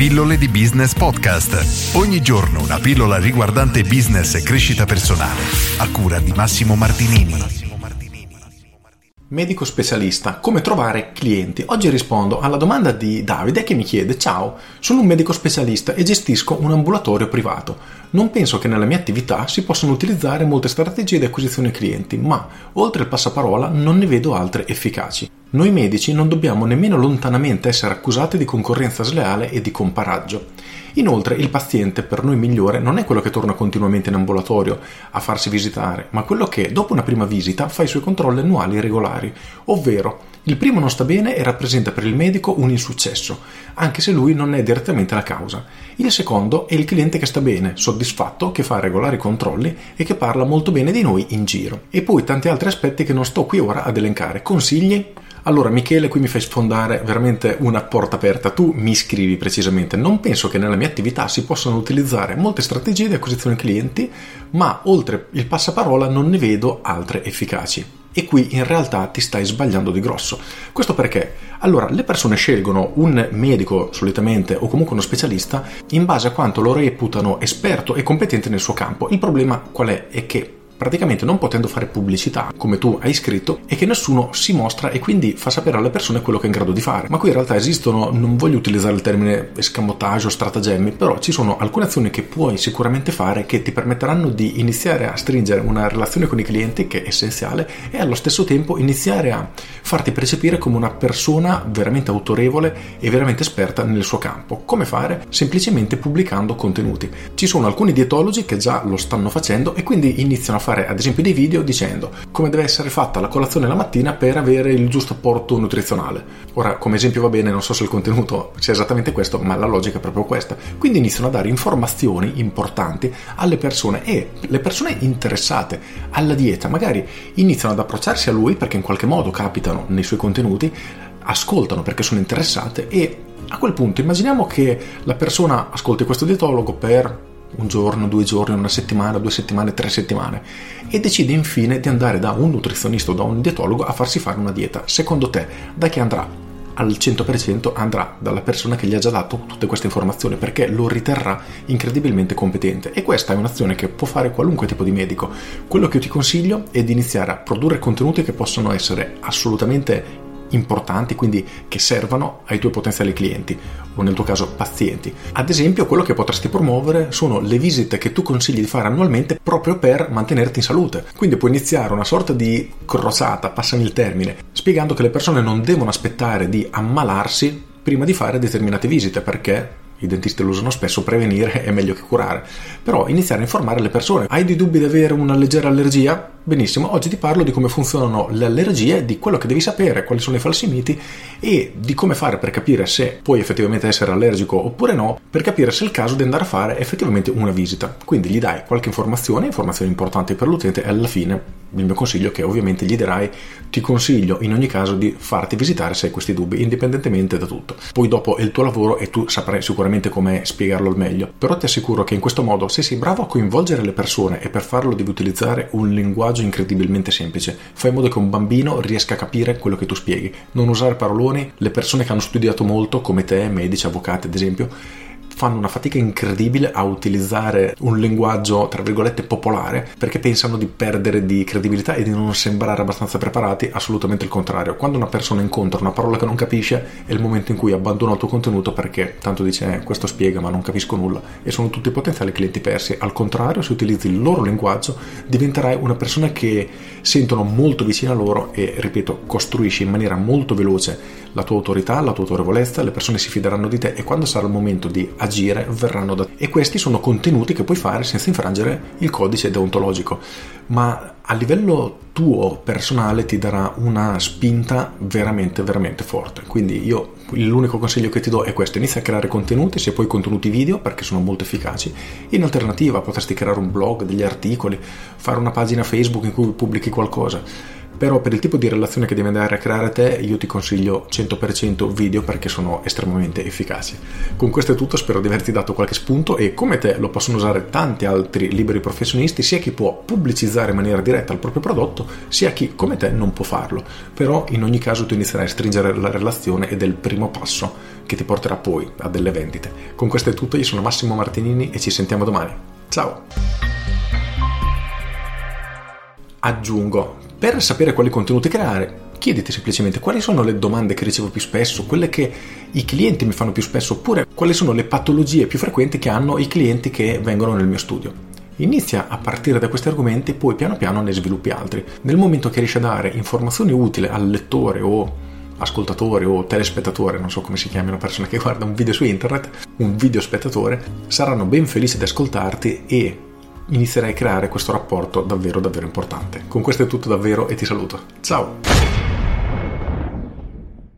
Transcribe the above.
Pillole di Business Podcast. Ogni giorno una pillola riguardante business e crescita personale. A cura di Massimo Martinini. Medico specialista, come trovare clienti? Oggi rispondo alla domanda di Davide che mi chiede Ciao, sono un medico specialista e gestisco un ambulatorio privato. Non penso che nella mia attività si possano utilizzare molte strategie di acquisizione clienti, ma oltre il passaparola non ne vedo altre efficaci. Noi medici non dobbiamo nemmeno lontanamente essere accusati di concorrenza sleale e di comparaggio. Inoltre il paziente per noi migliore non è quello che torna continuamente in ambulatorio a farsi visitare, ma quello che dopo una prima visita fa i suoi controlli annuali regolari, ovvero il primo non sta bene e rappresenta per il medico un insuccesso, anche se lui non è direttamente la causa. Il secondo è il cliente che sta bene, soddisfatto, che fa regolari controlli e che parla molto bene di noi in giro. E poi tanti altri aspetti che non sto qui ora ad elencare. Consigli? Allora, Michele, qui mi fai sfondare veramente una porta aperta. Tu mi scrivi precisamente. Non penso che nella mia attività si possano utilizzare molte strategie di acquisizione clienti, ma oltre il passaparola non ne vedo altre efficaci. E qui in realtà ti stai sbagliando di grosso. Questo perché? Allora, le persone scelgono un medico solitamente o comunque uno specialista in base a quanto lo reputano esperto e competente nel suo campo. Il problema qual è? È che praticamente non potendo fare pubblicità come tu hai scritto e che nessuno si mostra e quindi fa sapere alle persone quello che è in grado di fare. Ma qui in realtà esistono, non voglio utilizzare il termine escamotage o stratagemmi, però ci sono alcune azioni che puoi sicuramente fare che ti permetteranno di iniziare a stringere una relazione con i clienti che è essenziale e allo stesso tempo iniziare a farti percepire come una persona veramente autorevole e veramente esperta nel suo campo. Come fare? Semplicemente pubblicando contenuti. Ci sono alcuni dietologi che già lo stanno facendo e quindi iniziano a fare fare ad esempio dei video dicendo come deve essere fatta la colazione la mattina per avere il giusto apporto nutrizionale. Ora, come esempio va bene, non so se il contenuto sia esattamente questo, ma la logica è proprio questa. Quindi iniziano a dare informazioni importanti alle persone e le persone interessate alla dieta magari iniziano ad approcciarsi a lui perché in qualche modo capitano nei suoi contenuti, ascoltano perché sono interessate e a quel punto immaginiamo che la persona ascolti questo dietologo per un giorno, due giorni, una settimana, due settimane, tre settimane e decide infine di andare da un nutrizionista o da un dietologo a farsi fare una dieta. Secondo te, da chi andrà? Al 100% andrà dalla persona che gli ha già dato tutte queste informazioni perché lo riterrà incredibilmente competente e questa è un'azione che può fare qualunque tipo di medico. Quello che io ti consiglio è di iniziare a produrre contenuti che possono essere assolutamente importanti, quindi che servano ai tuoi potenziali clienti o nel tuo caso pazienti. Ad esempio, quello che potresti promuovere sono le visite che tu consigli di fare annualmente proprio per mantenerti in salute. Quindi puoi iniziare una sorta di crociata, passami il termine, spiegando che le persone non devono aspettare di ammalarsi prima di fare determinate visite perché i dentisti lo usano spesso, prevenire è meglio che curare. Però iniziare a informare le persone. Hai dei dubbi di avere una leggera allergia? Benissimo, oggi ti parlo di come funzionano le allergie, di quello che devi sapere, quali sono i falsi miti e di come fare per capire se puoi effettivamente essere allergico oppure no, per capire se è il caso di andare a fare effettivamente una visita. Quindi gli dai qualche informazione, informazioni importanti per l'utente e alla fine il mio consiglio che ovviamente gli darai, ti consiglio in ogni caso di farti visitare se hai questi dubbi, indipendentemente da tutto. Poi dopo è il tuo lavoro e tu saprai sicuramente come spiegarlo al meglio, però ti assicuro che in questo modo se sei bravo a coinvolgere le persone e per farlo devi utilizzare un linguaggio incredibilmente semplice, fai in modo che un bambino riesca a capire quello che tu spieghi, non usare paroloni, le persone che hanno studiato molto come te, medici, avvocati ad esempio, fanno una fatica incredibile a utilizzare un linguaggio, tra virgolette, popolare, perché pensano di perdere di credibilità e di non sembrare abbastanza preparati, assolutamente il contrario. Quando una persona incontra una parola che non capisce, è il momento in cui abbandona il tuo contenuto perché tanto dice eh, questo spiega ma non capisco nulla e sono tutti potenziali clienti persi. Al contrario, se utilizzi il loro linguaggio, diventerai una persona che sentono molto vicina a loro e, ripeto, costruisci in maniera molto veloce la tua autorità, la tua autorevolezza, le persone si fideranno di te e quando sarà il momento di agire verranno da te. E questi sono contenuti che puoi fare senza infrangere il codice deontologico, ma a livello tuo personale ti darà una spinta veramente veramente forte. Quindi io l'unico consiglio che ti do è questo, inizia a creare contenuti, se puoi contenuti video perché sono molto efficaci. In alternativa potresti creare un blog, degli articoli, fare una pagina Facebook in cui pubblichi qualcosa però per il tipo di relazione che devi andare a creare te io ti consiglio 100% video perché sono estremamente efficaci. Con questo è tutto, spero di averti dato qualche spunto e come te lo possono usare tanti altri liberi professionisti, sia chi può pubblicizzare in maniera diretta il proprio prodotto, sia chi come te non può farlo. Però in ogni caso tu inizierai a stringere la relazione ed è il primo passo che ti porterà poi a delle vendite. Con questo è tutto, io sono Massimo Martinini e ci sentiamo domani. Ciao! Aggiungo, per sapere quali contenuti creare, chiediti semplicemente quali sono le domande che ricevo più spesso, quelle che i clienti mi fanno più spesso, oppure quali sono le patologie più frequenti che hanno i clienti che vengono nel mio studio. Inizia a partire da questi argomenti, poi piano piano ne sviluppi altri. Nel momento che riesci a dare informazioni utili al lettore o ascoltatore o telespettatore, non so come si chiami una persona che guarda un video su internet, un video saranno ben felici di ascoltarti e inizierai a creare questo rapporto davvero davvero importante. Con questo è tutto davvero e ti saluto. Ciao!